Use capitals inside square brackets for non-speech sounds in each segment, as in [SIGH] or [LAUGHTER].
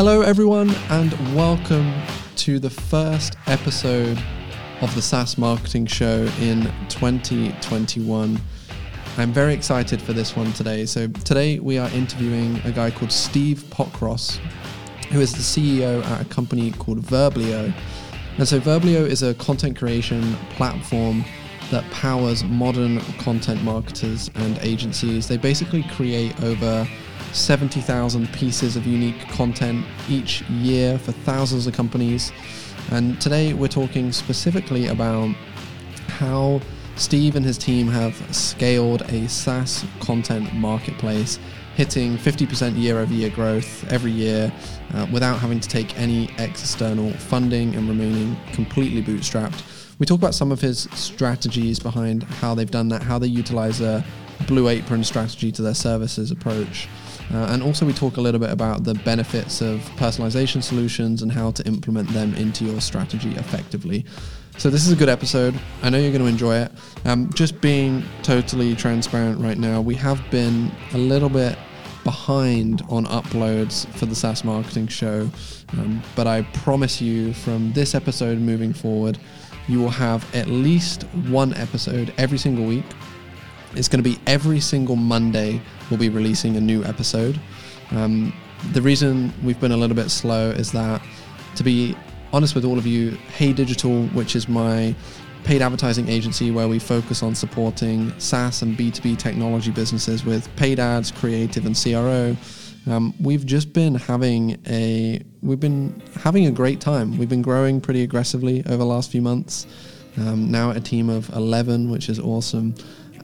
Hello, everyone, and welcome to the first episode of the SaaS Marketing Show in 2021. I'm very excited for this one today. So, today we are interviewing a guy called Steve Pockross, who is the CEO at a company called Verblio. And so, Verblio is a content creation platform that powers modern content marketers and agencies. They basically create over 70,000 pieces of unique content each year for thousands of companies. And today we're talking specifically about how Steve and his team have scaled a SaaS content marketplace, hitting 50% year over year growth every year uh, without having to take any external funding and remaining completely bootstrapped. We talk about some of his strategies behind how they've done that, how they utilize a blue apron strategy to their services approach. Uh, and also, we talk a little bit about the benefits of personalization solutions and how to implement them into your strategy effectively. So, this is a good episode. I know you're going to enjoy it. Um, just being totally transparent right now, we have been a little bit behind on uploads for the SaaS marketing show. Um, but I promise you, from this episode moving forward, you will have at least one episode every single week it's going to be every single Monday we'll be releasing a new episode. Um, the reason we've been a little bit slow is that, to be honest with all of you, Hey Digital, which is my paid advertising agency where we focus on supporting SaaS and B2B technology businesses with paid ads, creative, and CRO. Um, we've just been having a we've been having a great time. We've been growing pretty aggressively over the last few months. Um, now a team of 11, which is awesome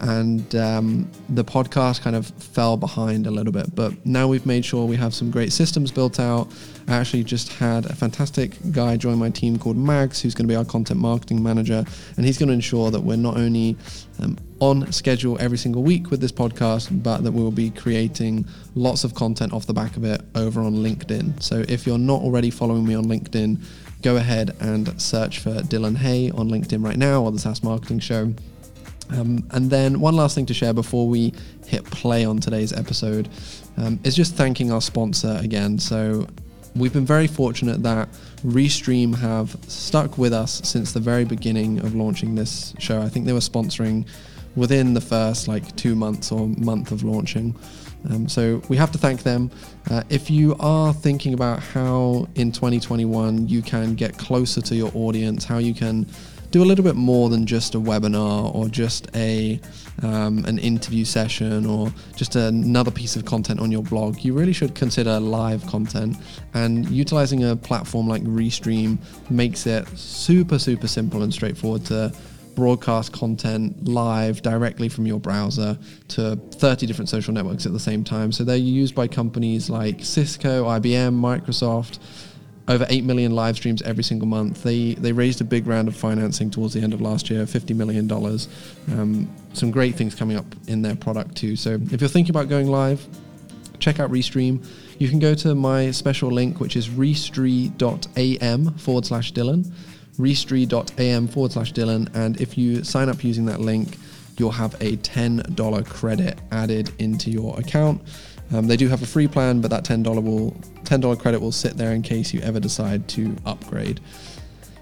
and um, the podcast kind of fell behind a little bit. But now we've made sure we have some great systems built out. I actually just had a fantastic guy join my team called Mags, who's going to be our content marketing manager, and he's going to ensure that we're not only um, on schedule every single week with this podcast, but that we will be creating lots of content off the back of it over on LinkedIn. So if you're not already following me on LinkedIn, go ahead and search for Dylan Hey on LinkedIn right now or the SaaS Marketing Show um, and then one last thing to share before we hit play on today's episode um, is just thanking our sponsor again. So we've been very fortunate that Restream have stuck with us since the very beginning of launching this show. I think they were sponsoring within the first like two months or month of launching. Um, so we have to thank them. Uh, if you are thinking about how in 2021 you can get closer to your audience, how you can do a little bit more than just a webinar or just a um, an interview session or just another piece of content on your blog. You really should consider live content, and utilizing a platform like Restream makes it super super simple and straightforward to broadcast content live directly from your browser to 30 different social networks at the same time. So they're used by companies like Cisco, IBM, Microsoft over 8 million live streams every single month. They they raised a big round of financing towards the end of last year, $50 million. Um, some great things coming up in their product too. So if you're thinking about going live, check out Restream. You can go to my special link, which is restree.am forward slash Dylan, restree.am forward slash Dylan. And if you sign up using that link, you'll have a $10 credit added into your account. Um, they do have a free plan, but that $10 will $10 credit will sit there in case you ever decide to upgrade.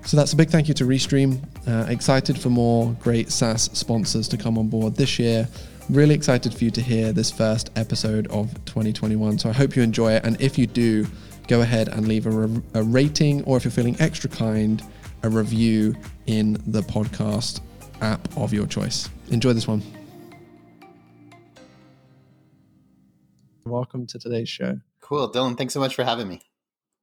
So that's a big thank you to Restream. Uh, excited for more great SaaS sponsors to come on board this year. Really excited for you to hear this first episode of 2021. So I hope you enjoy it. And if you do, go ahead and leave a, re- a rating, or if you're feeling extra kind, a review in the podcast app of your choice. Enjoy this one. Welcome to today's show. Cool. Dylan, thanks so much for having me.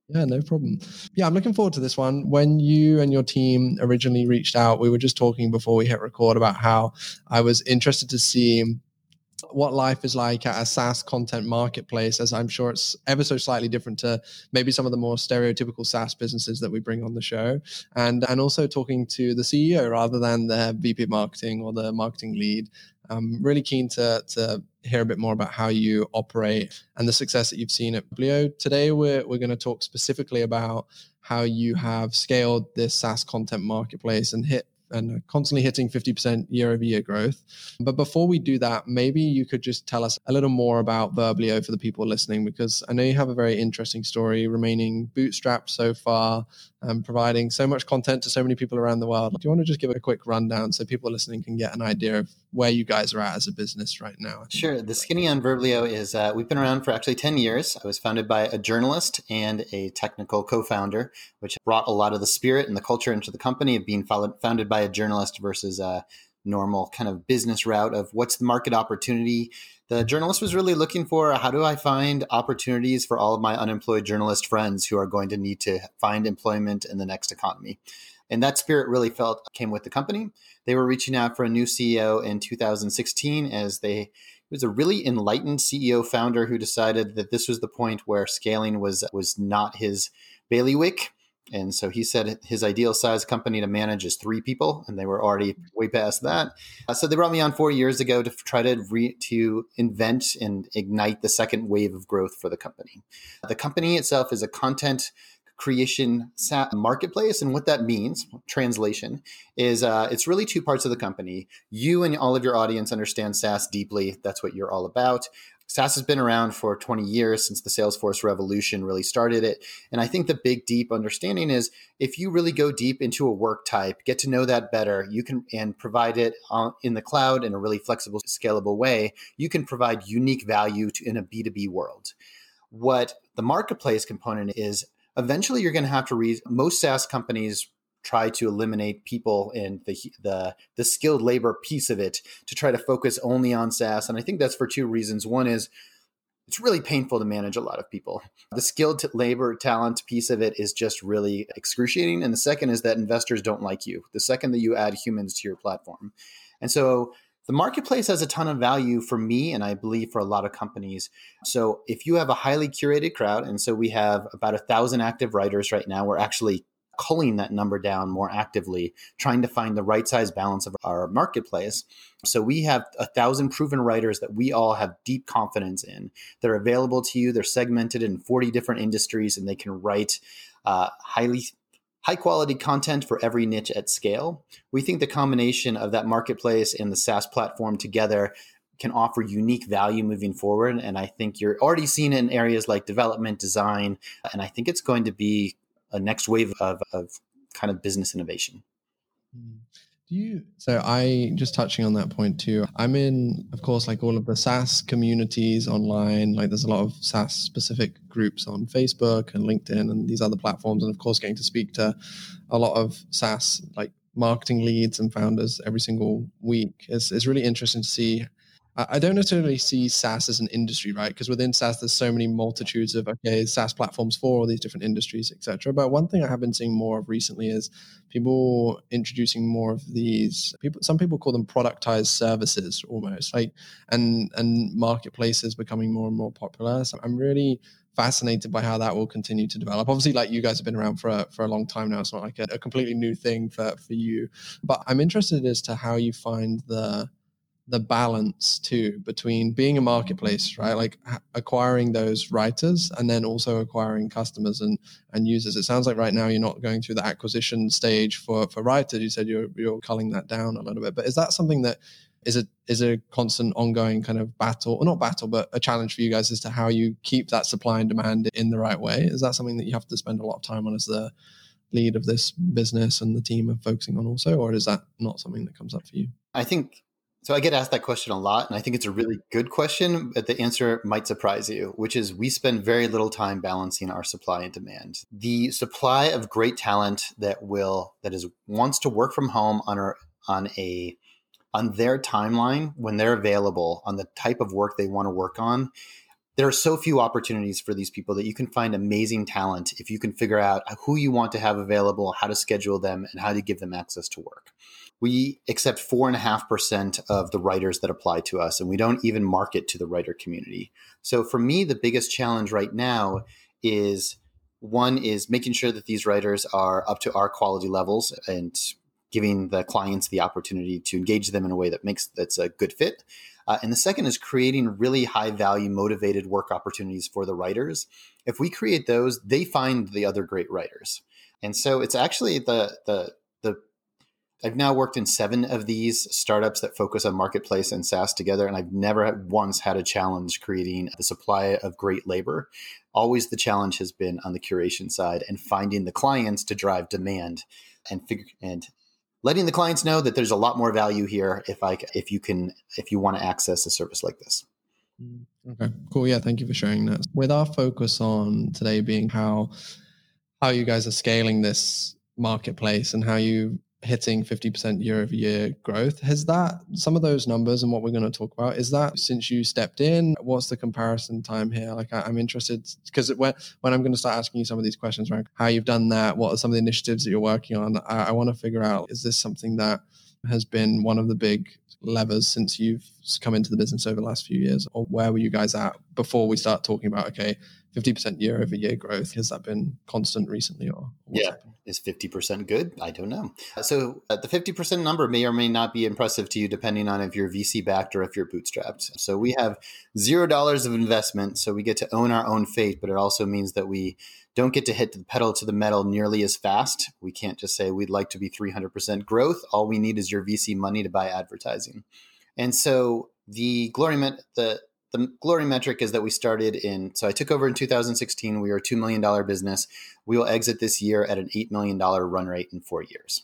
Yeah, no problem. Yeah, I'm looking forward to this one. When you and your team originally reached out, we were just talking before we hit record about how I was interested to see what life is like at a SaaS content marketplace, as I'm sure it's ever so slightly different to maybe some of the more stereotypical SaaS businesses that we bring on the show. And and also talking to the CEO rather than the VP marketing or the marketing lead. I'm really keen to to hear a bit more about how you operate and the success that you've seen at Verblio. Today, we're, we're going to talk specifically about how you have scaled this SaaS content marketplace and hit and constantly hitting 50% year over year growth. But before we do that, maybe you could just tell us a little more about Verblio for the people listening, because I know you have a very interesting story, remaining bootstrapped so far, and providing so much content to so many people around the world. Do you want to just give a quick rundown so people listening can get an idea of where you guys are at as a business right now? Sure. The Skinny on Verblio is uh, we've been around for actually 10 years. I was founded by a journalist and a technical co founder, which brought a lot of the spirit and the culture into the company of being founded by a journalist versus a normal kind of business route of what's the market opportunity the journalist was really looking for how do I find opportunities for all of my unemployed journalist friends who are going to need to find employment in the next economy. And that spirit really felt came with the company. They were reaching out for a new CEO in 2016 as they it was a really enlightened CEO founder who decided that this was the point where scaling was was not his bailiwick and so he said his ideal size company to manage is three people, and they were already way past that. Uh, so they brought me on four years ago to try to re- to invent and ignite the second wave of growth for the company. The company itself is a content creation marketplace, and what that means, translation, is uh, it's really two parts of the company. You and all of your audience understand SaaS deeply. That's what you're all about. SaaS has been around for 20 years since the Salesforce revolution really started it. And I think the big, deep understanding is if you really go deep into a work type, get to know that better, you can, and provide it in the cloud in a really flexible, scalable way, you can provide unique value to, in a B2B world. What the marketplace component is, eventually you're going to have to read, most SaaS companies try to eliminate people and the the the skilled labor piece of it to try to focus only on SaaS. And I think that's for two reasons. One is it's really painful to manage a lot of people. The skilled labor talent piece of it is just really excruciating. And the second is that investors don't like you the second that you add humans to your platform. And so the marketplace has a ton of value for me and I believe for a lot of companies. So if you have a highly curated crowd, and so we have about a thousand active writers right now, we're actually culling that number down more actively, trying to find the right size balance of our marketplace. So we have a thousand proven writers that we all have deep confidence in. They're available to you. They're segmented in 40 different industries and they can write uh, highly high quality content for every niche at scale. We think the combination of that marketplace and the SaaS platform together can offer unique value moving forward. And I think you're already seeing it in areas like development, design, and I think it's going to be a next wave of, of kind of business innovation. Hmm. Do you so I just touching on that point too. I'm in, of course, like all of the SaaS communities online. Like there's a lot of SaaS specific groups on Facebook and LinkedIn and these other platforms, and of course, getting to speak to a lot of SaaS like marketing leads and founders every single week. It's, it's really interesting to see I don't necessarily see SaaS as an industry, right? Because within SaaS, there's so many multitudes of okay, SaaS platforms for all these different industries, etc. But one thing I have been seeing more of recently is people introducing more of these. People, some people call them productized services, almost like, and and marketplaces becoming more and more popular. So I'm really fascinated by how that will continue to develop. Obviously, like you guys have been around for a, for a long time now. It's not like a, a completely new thing for for you. But I'm interested as to how you find the the balance too between being a marketplace right? Like acquiring those writers and then also acquiring customers and and users. It sounds like right now you're not going through the acquisition stage for for writers. You said you're you're culling that down a little bit but is that something that is a is a constant ongoing kind of battle or not battle but a challenge for you guys as to how you keep that supply and demand in the right way? Is that something that you have to spend a lot of time on as the lead of this business and the team are focusing on also or is that not something that comes up for you? I think so I get asked that question a lot, and I think it's a really good question, but the answer might surprise you, which is we spend very little time balancing our supply and demand. The supply of great talent that will that is wants to work from home on our on a on their timeline when they're available on the type of work they want to work on there are so few opportunities for these people that you can find amazing talent if you can figure out who you want to have available, how to schedule them, and how to give them access to work. We accept four and a half percent of the writers that apply to us, and we don't even market to the writer community. So for me, the biggest challenge right now is one is making sure that these writers are up to our quality levels and giving the clients the opportunity to engage them in a way that makes that's a good fit. Uh, and the second is creating really high value, motivated work opportunities for the writers. If we create those, they find the other great writers. And so it's actually the the I've now worked in seven of these startups that focus on marketplace and SaaS together, and I've never once had a challenge creating the supply of great labor. Always the challenge has been on the curation side and finding the clients to drive demand and figure and letting the clients know that there's a lot more value here if I if you can if you want to access a service like this. Mm, okay, cool. Yeah, thank you for sharing that. With our focus on today being how how you guys are scaling this marketplace and how you hitting 50% year over year growth. Has that some of those numbers and what we're going to talk about? Is that since you stepped in? What's the comparison time here? Like, I, am interested because when, when I'm going to start asking you some of these questions around how you've done that, what are some of the initiatives that you're working on? I, I want to figure out is this something that has been one of the big levers since you've come into the business over the last few years? Or where were you guys at before we start talking about, okay, 50% year over year growth? Has that been constant recently or? Yeah. Happened? Is 50% good? I don't know. So uh, the 50% number may or may not be impressive to you depending on if you're VC backed or if you're bootstrapped. So we have zero dollars of investment. So we get to own our own fate, but it also means that we don't get to hit the pedal to the metal nearly as fast. We can't just say we'd like to be 300% growth. All we need is your VC money to buy advertising. And so the glory met the the glory metric is that we started in so i took over in 2016 we were a $2 million business. We will exit this year at an $8 million run rate in four years.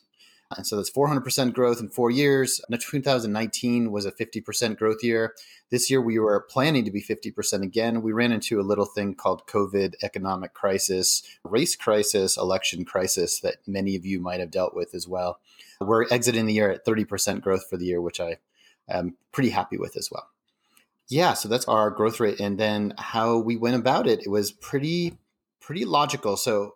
And so that's 400% growth in four years. 2019 was a 50% growth year. This year we were planning to be 50% again. We ran into a little thing called covid economic crisis race crisis election crisis that many of you might have dealt with as well. We're exiting the year at 30% growth for the year which i am pretty happy with as well yeah, so that's our growth rate, and then how we went about it. It was pretty pretty logical. So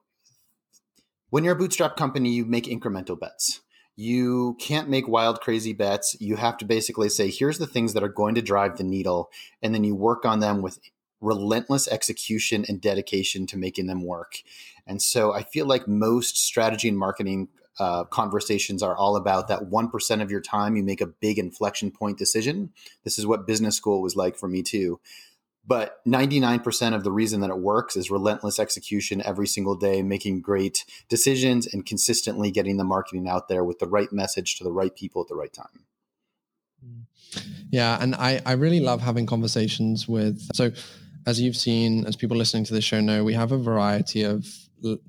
when you're a bootstrap company, you make incremental bets. You can't make wild, crazy bets. You have to basically say, here's the things that are going to drive the needle, and then you work on them with relentless execution and dedication to making them work. And so I feel like most strategy and marketing uh, conversations are all about that 1% of your time you make a big inflection point decision. This is what business school was like for me too. But 99% of the reason that it works is relentless execution every single day, making great decisions and consistently getting the marketing out there with the right message to the right people at the right time. Yeah. And I, I really love having conversations with. So, as you've seen, as people listening to the show know, we have a variety of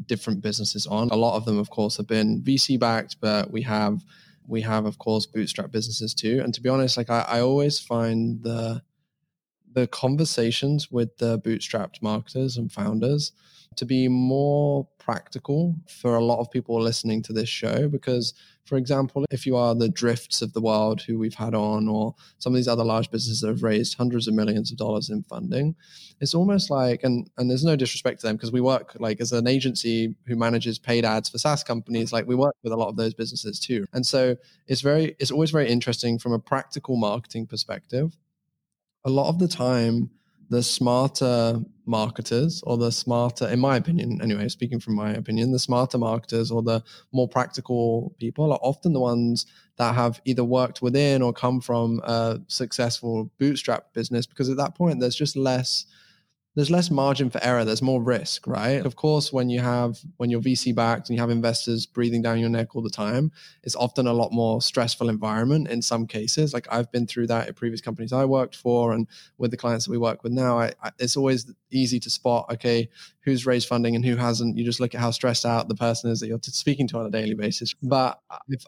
different businesses on. A lot of them, of course, have been VC backed, but we have we have, of course, bootstrap businesses too. And to be honest, like I, I always find the the conversations with the bootstrapped marketers and founders to be more practical for a lot of people listening to this show because for example if you are the drifts of the world who we've had on or some of these other large businesses that have raised hundreds of millions of dollars in funding it's almost like and and there's no disrespect to them because we work like as an agency who manages paid ads for SaaS companies like we work with a lot of those businesses too. And so it's very it's always very interesting from a practical marketing perspective. A lot of the time the smarter marketers or the smarter in my opinion anyway speaking from my opinion the smarter marketers or the more practical people are often the ones that have either worked within or come from a successful bootstrap business because at that point there's just less there's less margin for error there's more risk right? Of course when you have when you're vc backed and you have investors breathing down your neck all the time it's often a lot more stressful environment in some cases. Like i've been through that at previous companies i worked for and with the clients that we work with now. I, I, it's always easy to spot okay who's raised funding and who hasn't. You just look at how stressed out the person is that you're speaking to on a daily basis. But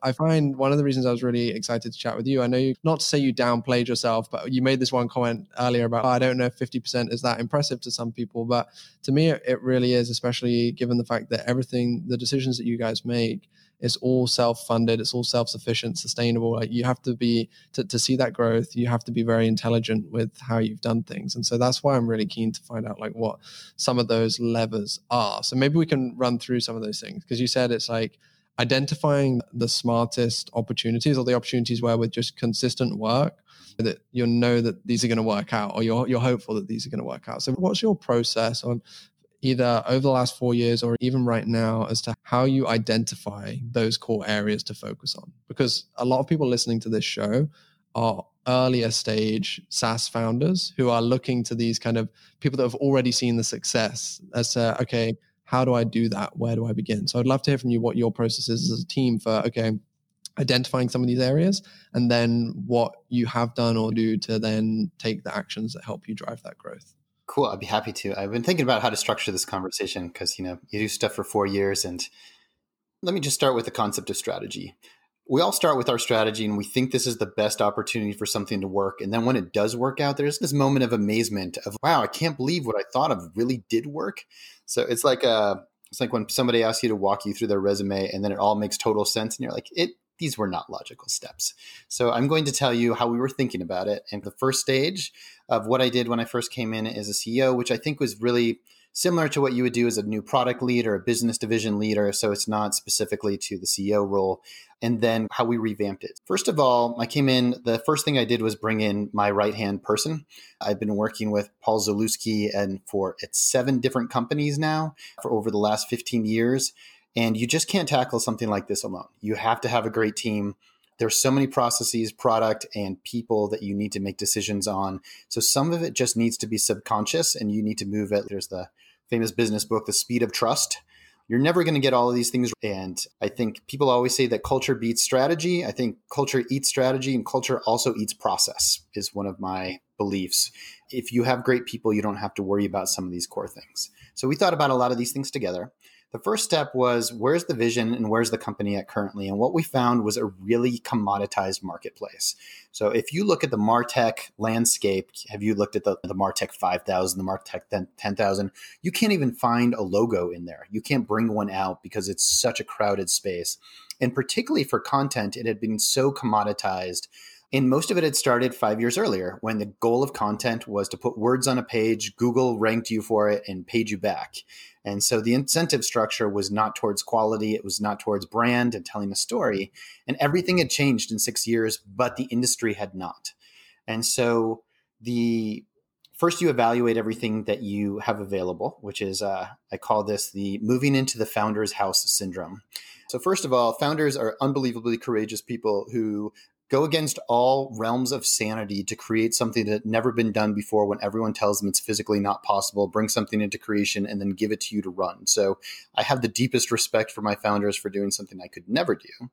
i find one of the reasons i was really excited to chat with you i know you not to say you downplayed yourself but you made this one comment earlier about oh, i don't know if 50% is that impressive to some people, but to me, it really is, especially given the fact that everything, the decisions that you guys make, is all self-funded. It's all self-sufficient, sustainable. Like you have to be to, to see that growth. You have to be very intelligent with how you've done things, and so that's why I'm really keen to find out like what some of those levers are. So maybe we can run through some of those things because you said it's like identifying the smartest opportunities or the opportunities where with just consistent work that you'll know that these are going to work out or you're, you're hopeful that these are going to work out. So what's your process on either over the last four years or even right now as to how you identify those core areas to focus on? Because a lot of people listening to this show are earlier stage SaaS founders who are looking to these kind of people that have already seen the success as to, okay, how do I do that? Where do I begin? So I'd love to hear from you what your process is as a team for, okay, identifying some of these areas and then what you have done or do to then take the actions that help you drive that growth. Cool. I'd be happy to. I've been thinking about how to structure this conversation because, you know, you do stuff for four years. And let me just start with the concept of strategy. We all start with our strategy and we think this is the best opportunity for something to work. And then when it does work out, there's this moment of amazement of, wow, I can't believe what I thought of really did work. So it's like a, uh, it's like when somebody asks you to walk you through their resume and then it all makes total sense and you're like, it these were not logical steps. So I'm going to tell you how we were thinking about it. And the first stage of what I did when I first came in as a CEO, which I think was really similar to what you would do as a new product lead or a business division leader. So it's not specifically to the CEO role. And then how we revamped it. First of all, I came in, the first thing I did was bring in my right hand person. I've been working with Paul Zalewski and for it's seven different companies now for over the last 15 years. And you just can't tackle something like this alone. You have to have a great team. There's so many processes, product, and people that you need to make decisions on. So some of it just needs to be subconscious and you need to move it. There's the famous business book, The Speed of Trust. You're never going to get all of these things. And I think people always say that culture beats strategy. I think culture eats strategy and culture also eats process, is one of my beliefs. If you have great people, you don't have to worry about some of these core things. So we thought about a lot of these things together the first step was where's the vision and where's the company at currently? And what we found was a really commoditized marketplace. So if you look at the Martech landscape, have you looked at the, the Martech 5000, the Martech 10,000? You can't even find a logo in there. You can't bring one out because it's such a crowded space. And particularly for content, it had been so commoditized and most of it had started five years earlier when the goal of content was to put words on a page, Google ranked you for it, and paid you back. And so the incentive structure was not towards quality, it was not towards brand and telling a story. And everything had changed in six years, but the industry had not. And so the first you evaluate everything that you have available, which is, uh, I call this the moving into the founder's house syndrome. So, first of all, founders are unbelievably courageous people who go against all realms of sanity to create something that had never been done before when everyone tells them it's physically not possible bring something into creation and then give it to you to run. So i have the deepest respect for my founders for doing something i could never do.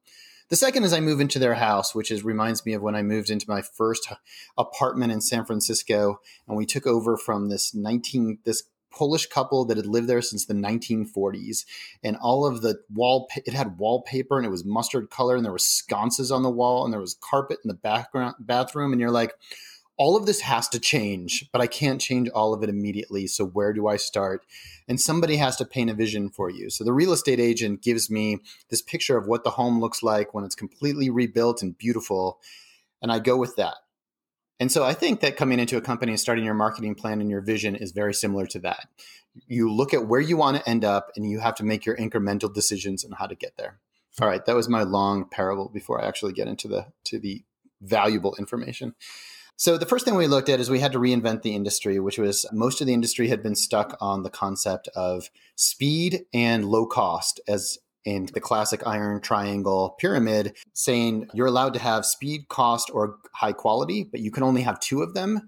The second is I move into their house, which is reminds me of when I moved into my first apartment in San Francisco, and we took over from this 19 this Polish couple that had lived there since the 1940s, and all of the wall it had wallpaper and it was mustard color, and there were sconces on the wall, and there was carpet in the background bathroom, and you're like, all of this has to change, but I can't change all of it immediately. So where do I start? And somebody has to paint a vision for you. So the real estate agent gives me this picture of what the home looks like when it's completely rebuilt and beautiful, and I go with that. And so I think that coming into a company and starting your marketing plan and your vision is very similar to that. You look at where you want to end up and you have to make your incremental decisions on how to get there. All right, that was my long parable before I actually get into the to the valuable information. So the first thing we looked at is we had to reinvent the industry, which was most of the industry had been stuck on the concept of speed and low cost as in the classic iron triangle pyramid, saying you're allowed to have speed, cost, or high quality, but you can only have two of them.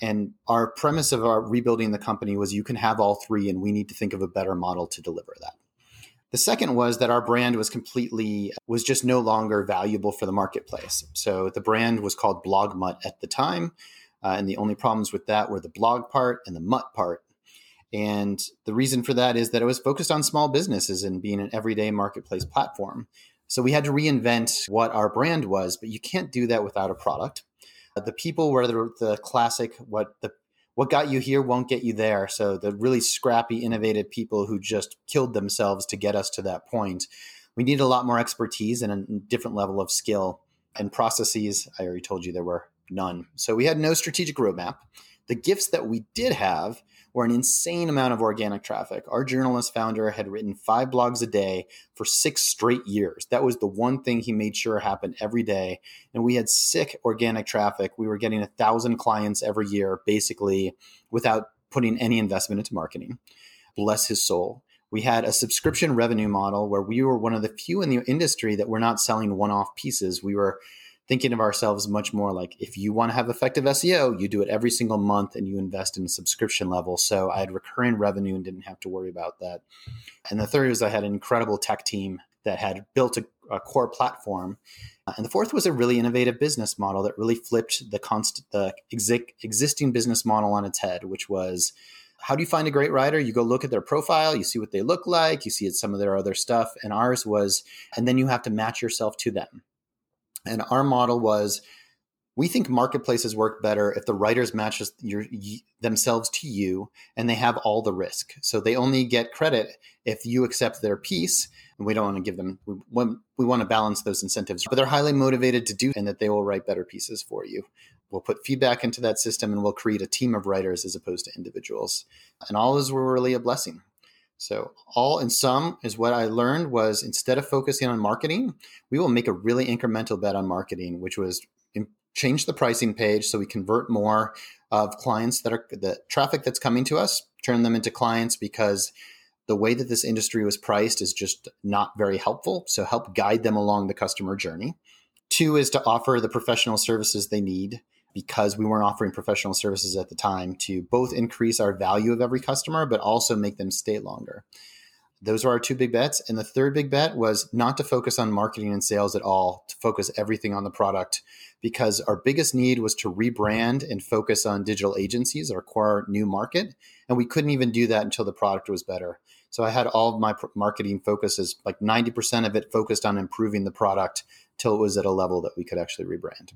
And our premise of our rebuilding the company was you can have all three, and we need to think of a better model to deliver that. The second was that our brand was completely was just no longer valuable for the marketplace. So the brand was called Blogmutt at the time, uh, and the only problems with that were the blog part and the mutt part. And the reason for that is that it was focused on small businesses and being an everyday marketplace platform. So we had to reinvent what our brand was, but you can't do that without a product. The people were the, the classic what the what got you here won't get you there. So the really scrappy, innovative people who just killed themselves to get us to that point. We need a lot more expertise and a different level of skill and processes. I already told you there were none. So we had no strategic roadmap. The gifts that we did have were an insane amount of organic traffic. Our journalist founder had written five blogs a day for six straight years. That was the one thing he made sure happened every day. And we had sick organic traffic. We were getting a thousand clients every year, basically without putting any investment into marketing. Bless his soul. We had a subscription revenue model where we were one of the few in the industry that were not selling one off pieces. We were thinking of ourselves much more like if you want to have effective SEO, you do it every single month and you invest in a subscription level. So I had recurring revenue and didn't have to worry about that. And the third was I had an incredible tech team that had built a, uh, core platform. Uh, and the fourth was a really innovative business model that really flipped the, const- the exi- existing business model on its head, which was how do you find a great writer? You go look at their profile, you see what they look like, you see some of their other stuff. And ours was, and then you have to match yourself to them. And our model was we think marketplaces work better if the writers match your, themselves to you and they have all the risk. So they only get credit if you accept their piece. And we don't want to give them, we want, we want to balance those incentives, but they're highly motivated to do and that they will write better pieces for you. We'll put feedback into that system and we'll create a team of writers as opposed to individuals. And all is really a blessing. So all in sum is what I learned was instead of focusing on marketing, we will make a really incremental bet on marketing, which was change the pricing page so we convert more of clients that are the traffic that's coming to us, turn them into clients because the way that this industry was priced is just not very helpful. So help guide them along the customer journey. Two is to offer the professional services they need because we weren't offering professional services at the time to both increase our value of every customer, but also make them stay longer. Those were our two big bets. And the third big bet was not to focus on marketing and sales at all, to focus everything on the product because our biggest need was to rebrand and focus on digital agencies, our core new market. And we couldn't even do that until the product was better. So I had all of my marketing focuses, like 90% of it focused on improving the product till it was at a level that we could actually rebrand.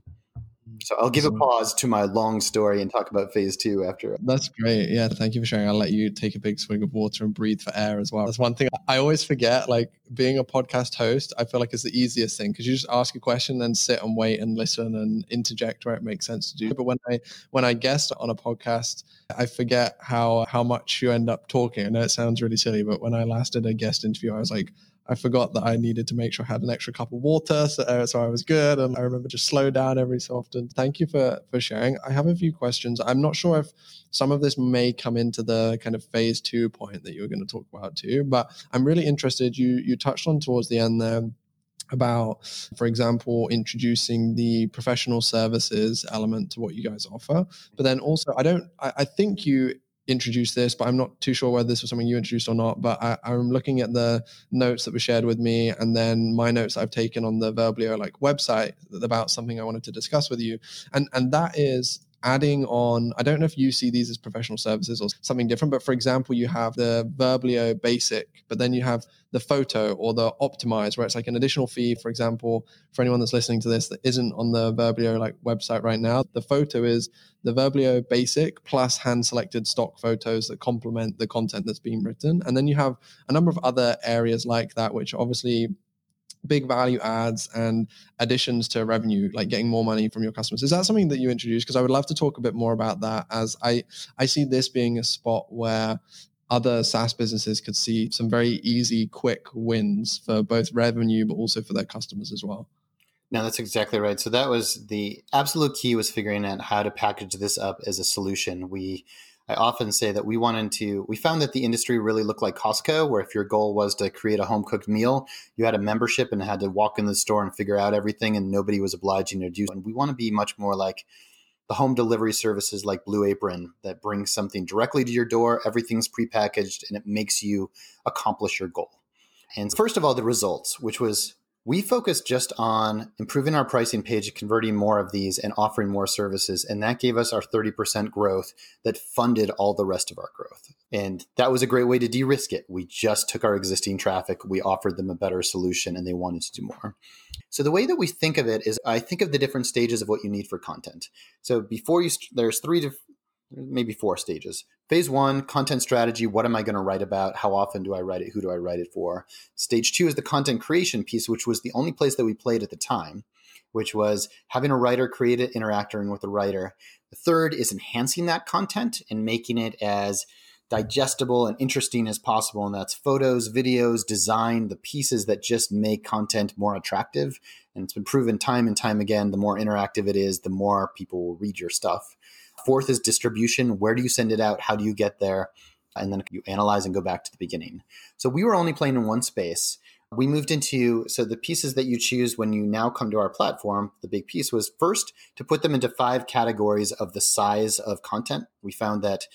So I'll give a pause to my long story and talk about phase two after. That's great. Yeah, thank you for sharing. I'll let you take a big swig of water and breathe for air as well. That's one thing I always forget. Like being a podcast host, I feel like it's the easiest thing because you just ask a question and sit and wait and listen and interject where it makes sense to do. But when I when I guest on a podcast, I forget how how much you end up talking. I know it sounds really silly, but when I last did a guest interview, I was like I forgot that I needed to make sure I had an extra cup of water, so, uh, so I was good. And I remember just slow down every so often. Thank you for for sharing. I have a few questions. I'm not sure if some of this may come into the kind of phase two point that you were going to talk about too, but I'm really interested. You you touched on towards the end there about, for example, introducing the professional services element to what you guys offer. But then also, I don't, I, I think you introduced this, but I'm not too sure whether this was something you introduced or not. But I, am looking at the notes that were shared with me, and then my notes I've taken on the Verblio like website about something I wanted to discuss with you, and and that is adding on i don't know if you see these as professional services or something different but for example you have the verblio basic but then you have the photo or the optimize where it's like an additional fee for example for anyone that's listening to this that isn't on the verblio like website right now. The photo is the verblio basic plus hand selected stock photos that complement the content that's being written. And then you have a number of other areas like that which obviously big value adds and additions to revenue like getting more money from your customers is that something that you introduced because i would love to talk a bit more about that as i i see this being a spot where other SaaS businesses could see some very easy, quick wins for both revenue, but also for their customers as well. No, that's exactly right. So that was the absolute key was figuring out how to package this up as a solution. We I often say that we wanted to, we found that the industry really looked like Costco, where if your goal was to create a home cooked meal, you had a membership and had to walk in the store and figure out everything, and nobody was obliging to do. And we want to be much more like the home delivery services like Blue Apron that brings something directly to your door, everything's prepackaged, and it makes you accomplish your goal. And first of all, the results, which was we focused just on improving our pricing page, converting more of these, and offering more services. And that gave us our 30% growth that funded all the rest of our growth. And that was a great way to de risk it. We just took our existing traffic, we offered them a better solution, and they wanted to do more. So, the way that we think of it is I think of the different stages of what you need for content. So, before you, there's three maybe four stages. Phase one, content strategy. What am I going to write about? How often do I write it? Who do I write it for? Stage two is the content creation piece, which was the only place that we played at the time, which was having a writer create it, interacting with the writer. The third is enhancing that content and making it as digestible and interesting as possible. And that's photos, videos, design, the pieces that just make content more attractive. And it's been proven time and time again the more interactive it is, the more people will read your stuff. Fourth is distribution. Where do you send it out? How do you get there? And then you analyze and go back to the beginning. So we were only playing in one space. We moved into so the pieces that you choose when you now come to our platform, the big piece was first to put them into five categories of the size of content. We found that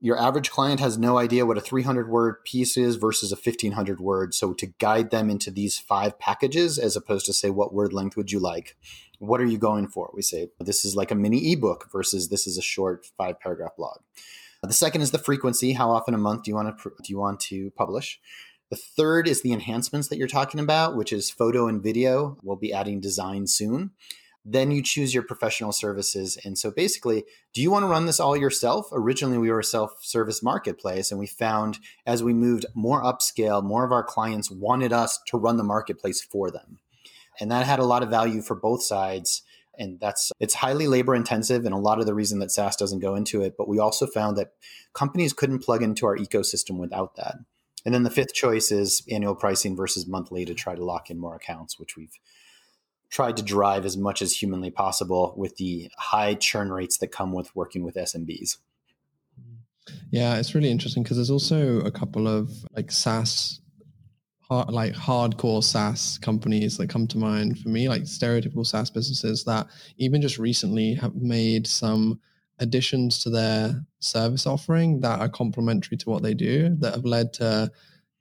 your average client has no idea what a 300 word piece is versus a 1500 word. So to guide them into these five packages, as opposed to say, what word length would you like? What are you going for? We say, this is like a mini ebook versus this is a short five paragraph blog. The second is the frequency. How often a month do you want to, do you want to publish? The third is the enhancements that you're talking about, which is photo and video. We'll be adding design soon. Then you choose your professional services. And so basically, do you want to run this all yourself? Originally, we were a self service marketplace, and we found as we moved more upscale, more of our clients wanted us to run the marketplace for them. And that had a lot of value for both sides. And that's it's highly labor intensive, and a lot of the reason that SaaS doesn't go into it. But we also found that companies couldn't plug into our ecosystem without that. And then the fifth choice is annual pricing versus monthly to try to lock in more accounts, which we've tried to drive as much as humanly possible with the high churn rates that come with working with SMBs. Yeah, it's really interesting because there's also a couple of like SaaS, hard, like hardcore SaaS companies that come to mind for me, like stereotypical SaaS businesses that even just recently have made some additions to their service offering that are complementary to what they do that have led to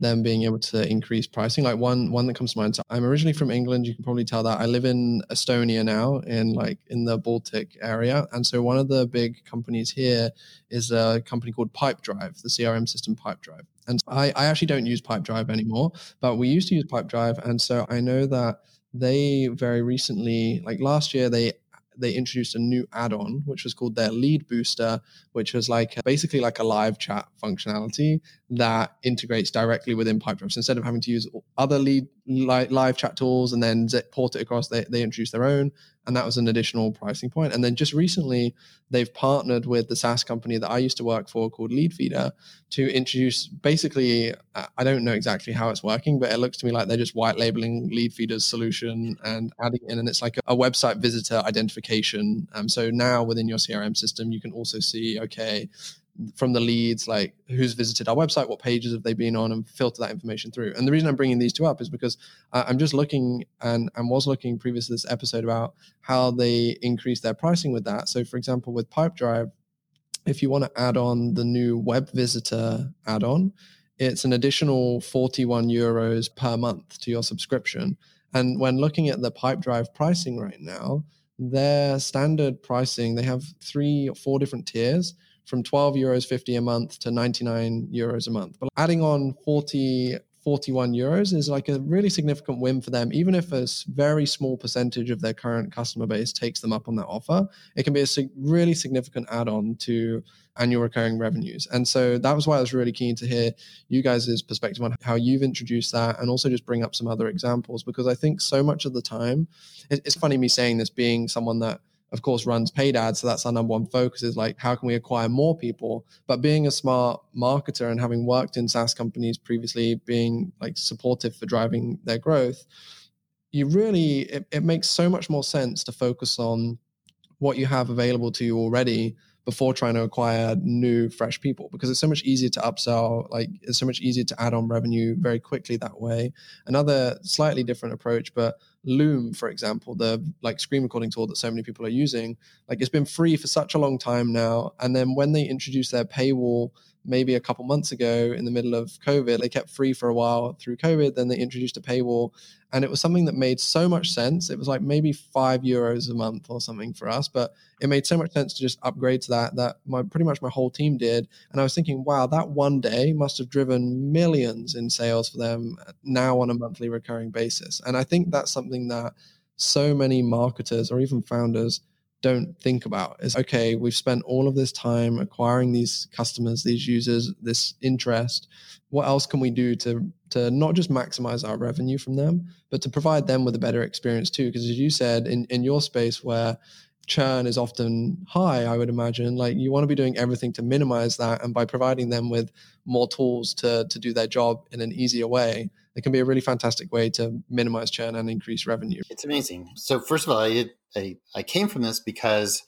them being able to increase pricing. Like one one that comes to mind. So I'm originally from England. You can probably tell that I live in Estonia now, in like in the Baltic area. And so one of the big companies here is a company called Pipedrive, the CRM system Pipedrive. And I, I actually don't use Pipedrive anymore, but we used to use Pipedrive, and so I know that they very recently, like last year, they they introduced a new add-on which was called their lead booster which was like basically like a live chat functionality that integrates directly within pipedrive so instead of having to use other lead live chat tools and then zip, port it across they, they introduced their own and that was an additional pricing point. And then just recently, they've partnered with the SaaS company that I used to work for called Leadfeeder to introduce basically, I don't know exactly how it's working, but it looks to me like they're just white labeling Leadfeeder's solution and adding in, and it's like a, a website visitor identification. Um, so now within your CRM system, you can also see, okay, from the leads, like who's visited our website, what pages have they been on, and filter that information through. And the reason I'm bringing these two up is because uh, I'm just looking and, and was looking previous to this episode about how they increase their pricing with that. So, for example, with Pipedrive, if you want to add on the new web visitor add on, it's an additional 41 euros per month to your subscription. And when looking at the Pipedrive pricing right now, their standard pricing, they have three or four different tiers from 12 euros 50 a month to 99 euros a month. But adding on 40 41 euros is like a really significant win for them. Even if a very small percentage of their current customer base takes them up on that offer, it can be a really significant add on to annual recurring revenues. And so that was why I was really keen to hear you guys' perspective on how you've introduced that and also just bring up some other examples because I think so much of the time, it's funny me saying this being someone that of course runs paid ads so that's our number one focus is like how can we acquire more people? But being a smart marketer and having worked in saas companies previously being like supportive for driving their growth you really it, it makes so much more sense to focus on what you have available to you already before trying to acquire new fresh people because it's so much easier to upsell like it's so much easier to add on revenue very quickly that way. Another slightly different approach but loom for example the like screen recording tool that so many people are using like it's been free for such a long time now and then when they introduced their paywall maybe a couple months ago in the middle of COVID. They kept free for a while through COVID. Then they introduced a paywall. And it was something that made so much sense. It was like maybe five euros a month or something for us, but it made so much sense to just upgrade to that that my pretty much my whole team did. And I was thinking, wow, that one day must have driven millions in sales for them now on a monthly recurring basis. And I think that's something that so many marketers or even founders don't think about is okay we've spent all of this time acquiring these customers these users this interest. What else can we do to to not just maximize our revenue from them but to provide them with a better experience too? Because as you said in in your space where churn is often high i would imagine like you want to be doing everything to minimize that and by providing them with more tools to to do their job in an easier way it can be a really fantastic way to minimize churn and increase revenue. It's amazing. So first of all I, I came from this because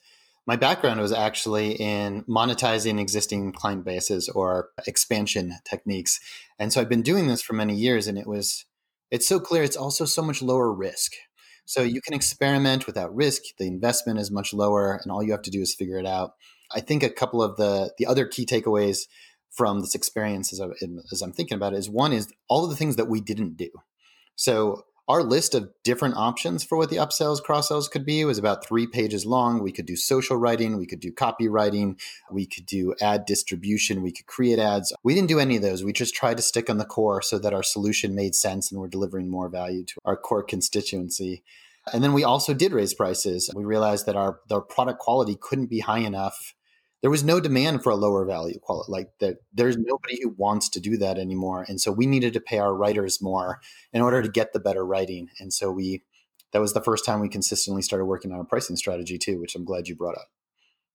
my background was actually in monetizing existing client bases or expansion techniques. And so I've been doing this for many years and it was it's so clear it's also so much lower risk. So you can experiment without risk. The investment is much lower, and all you have to do is figure it out. I think a couple of the the other key takeaways from this experience, as, I, as I'm thinking about it, is one is all of the things that we didn't do. So our list of different options for what the upsells, cross sells could be was about three pages long. We could do social writing, we could do copywriting, we could do ad distribution, we could create ads. We didn't do any of those. We just tried to stick on the core so that our solution made sense and we're delivering more value to our core constituency. And then we also did raise prices. We realized that our, our product quality couldn't be high enough there was no demand for a lower value quality. Like that, there's nobody who wants to do that anymore. And so we needed to pay our writers more in order to get the better writing. And so we, that was the first time we consistently started working on a pricing strategy too, which I'm glad you brought up.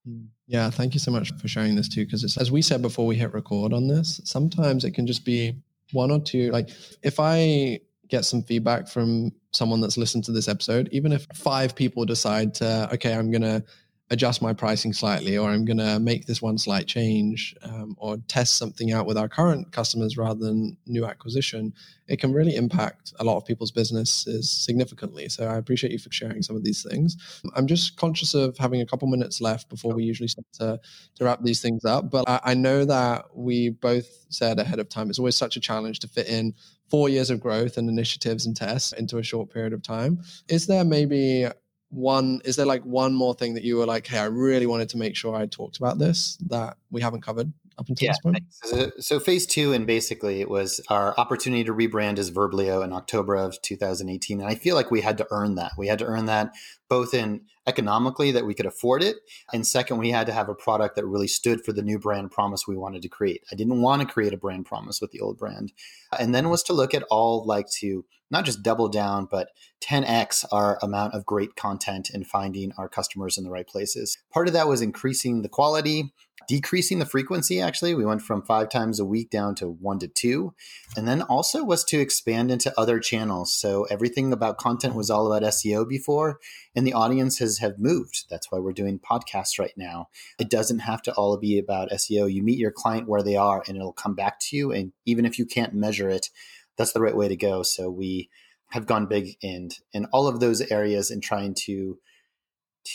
Mm. Yeah, thank you so much for sharing this too. Because as we said before we hit record on this, sometimes it can just be one or two. Like if I get some feedback from someone that's listened to this episode, even if five people decide to, okay, I'm going to adjust my pricing slightly, or I'm going to make this one slight change, um, or test something out with our current customers rather than new acquisition, it can really impact a lot of people's businesses significantly. So I appreciate you for sharing some of these things. I'm just conscious of having a couple minutes left before we usually start to, to wrap these things up. But I, I know that we both said ahead of time, it's always such a challenge to fit in four years of growth and initiatives and tests into a short period of time. Is there maybe one is there like one more thing that you were like hey i really wanted to make sure i talked about this that we haven't covered up until yeah, this point so, so, phase two and basically it was our opportunity to rebrand as verblio in october of 2018 and i feel like we had to earn that. We had to earn that both in economically that we could afford it and second we had to have a product that really stood for the new brand promise we wanted to create i didn't want to create a brand promise with the old brand and then was to look at all like to not just double down, but 10x our amount of great content and finding our customers in the right places. Part of that was increasing the quality, decreasing the frequency. Actually, we went from five times a week down to one to two. And then also was to expand into other channels. So everything about content was all about SEO before, and the audiences have moved. That's why we're doing podcasts right now. It doesn't have to all be about SEO. You meet your client where they are, and it'll come back to you. And even if you can't measure it, that's the right way to go. So we have gone big in in all of those areas and trying to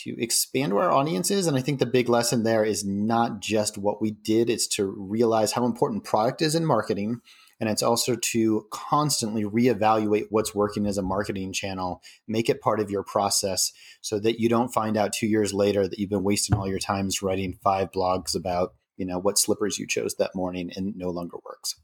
to expand where our audience is. And I think the big lesson there is not just what we did, it's to realize how important product is in marketing. And it's also to constantly reevaluate what's working as a marketing channel, make it part of your process so that you don't find out two years later that you've been wasting all your time writing five blogs about, you know, what slippers you chose that morning and no longer works.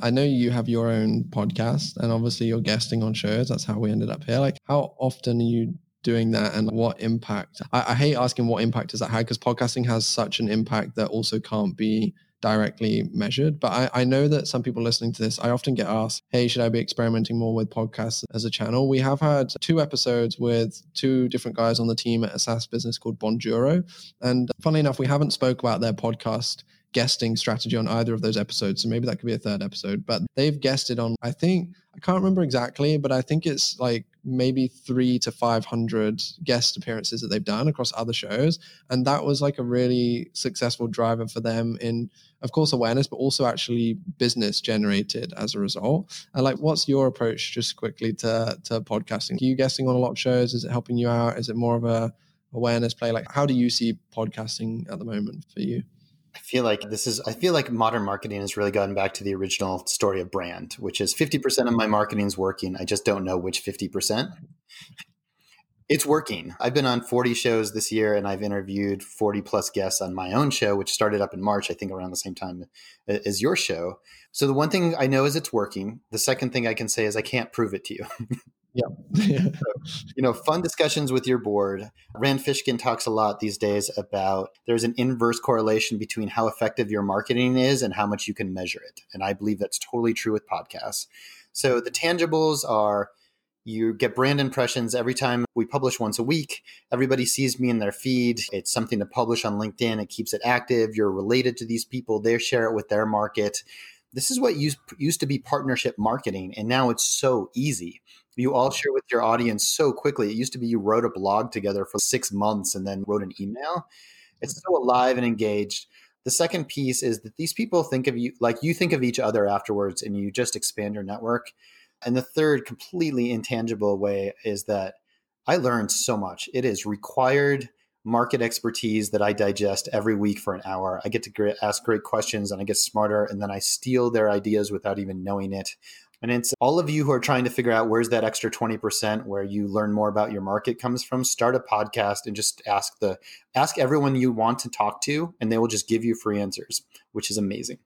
I know you have your own podcast and obviously you're guesting on shows. That's how we ended up here. Like, how often are you doing that and what impact? I, I hate asking what impact does that have because podcasting has such an impact that also can't be directly measured. But I, I, know that some people listening to this, I often get asked, hey, should I be experimenting more with podcasts as a channel? We have had two episodes with two different guys on the team at a SaaS business called Bonjoro. And funnily enough, we haven't spoke about their podcast guesting strategy on either of those episodes. So maybe that could be a third episode. But they've guested on, I think, I can't remember exactly, but I think it's like maybe three to 500 guest appearances that they've done across other shows. And that was like a really successful driver for them in, of course, awareness, but also actually business generated as a result. And like, what's your approach just quickly to, to podcasting? Are you guesting on a lot of shows? Is it helping you out? Is it more of a awareness play? Like, how do you see podcasting at the moment for you? I feel like this is, I feel like modern marketing has really gotten back to the original story of brand, which is 50% of my mm-hmm. marketing is working. I just don't know which 50%. It's working. I've been on 40 shows this year and I've interviewed 40 plus guests on my own show, which started up in March, I think around the same time as your show. So the one thing I know is it's working. The second thing I can say is I can't prove it to you. [LAUGHS] Yeah. [LAUGHS] so, you know, fun discussions with your board. Rand Fishkin talks a lot these days about there's an inverse correlation between how effective your marketing is and how much you can measure it. And I believe that's totally true with podcasts. So the tangibles are you get brand impressions every time we publish once a week. Everybody sees me in their feed. It's something to publish on LinkedIn. It keeps it active. You're related to these people. They share it with their market. This is what used, used to be partnership marketing. And now it's so easy you all mm-hmm. share with your audience so quickly. It used to be you wrote a blog together for six months and then wrote an email. It's mm-hmm. so alive and engaged. The second piece is that these people think of you like you think of each other afterwards and you just expand your network. And the third completely intangible way is that I learned so much. It is required market expertise that I digest every week for an hour. I get to ask great questions and I get smarter, and then I steal their ideas without even knowing it. And it's all of you who are trying to figure out where's that extra 20% where you learn more about your market comes from. Start a podcast and just ask the ask everyone you want to talk to and they will just give you free answers, which is amazing.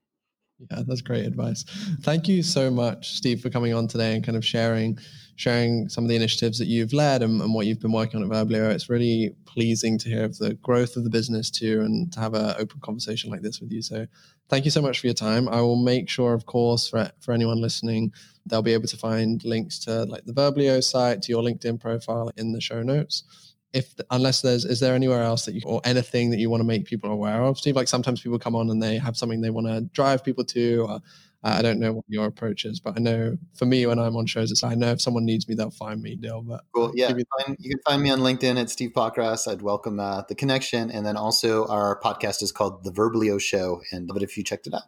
Yeah, that's great advice. Thank you so much, Steve, for coming on today and kind of sharing sharing some of the initiatives that you've led and, and what you've been working on at Verblio. It's really pleasing to hear of the growth of the business too and to have an open conversation like this with you. So thank you so much for your time. I will make sure, of course, for, for anyone listening, they'll be able to find links to like the Verblio site, to your LinkedIn profile in the show notes if unless there's is there anywhere else that you or anything that you want to make people aware of steve? Like sometimes people come on and they have something they want to drive people to or, uh, i don't know what your approach is but i know for me when i'm on shows it's i know if someone needs me they'll find me Dill, but cool yeah. you, find, you can find me on linkedin at steve Pockross. i'd welcome uh, the connection and then also our podcast is called the verblio show and love it if you checked it out.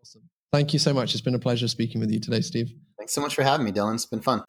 Awesome. Thank you so much. It's been a pleasure speaking with you today steve. Thanks so much for having me dylan. It's been fun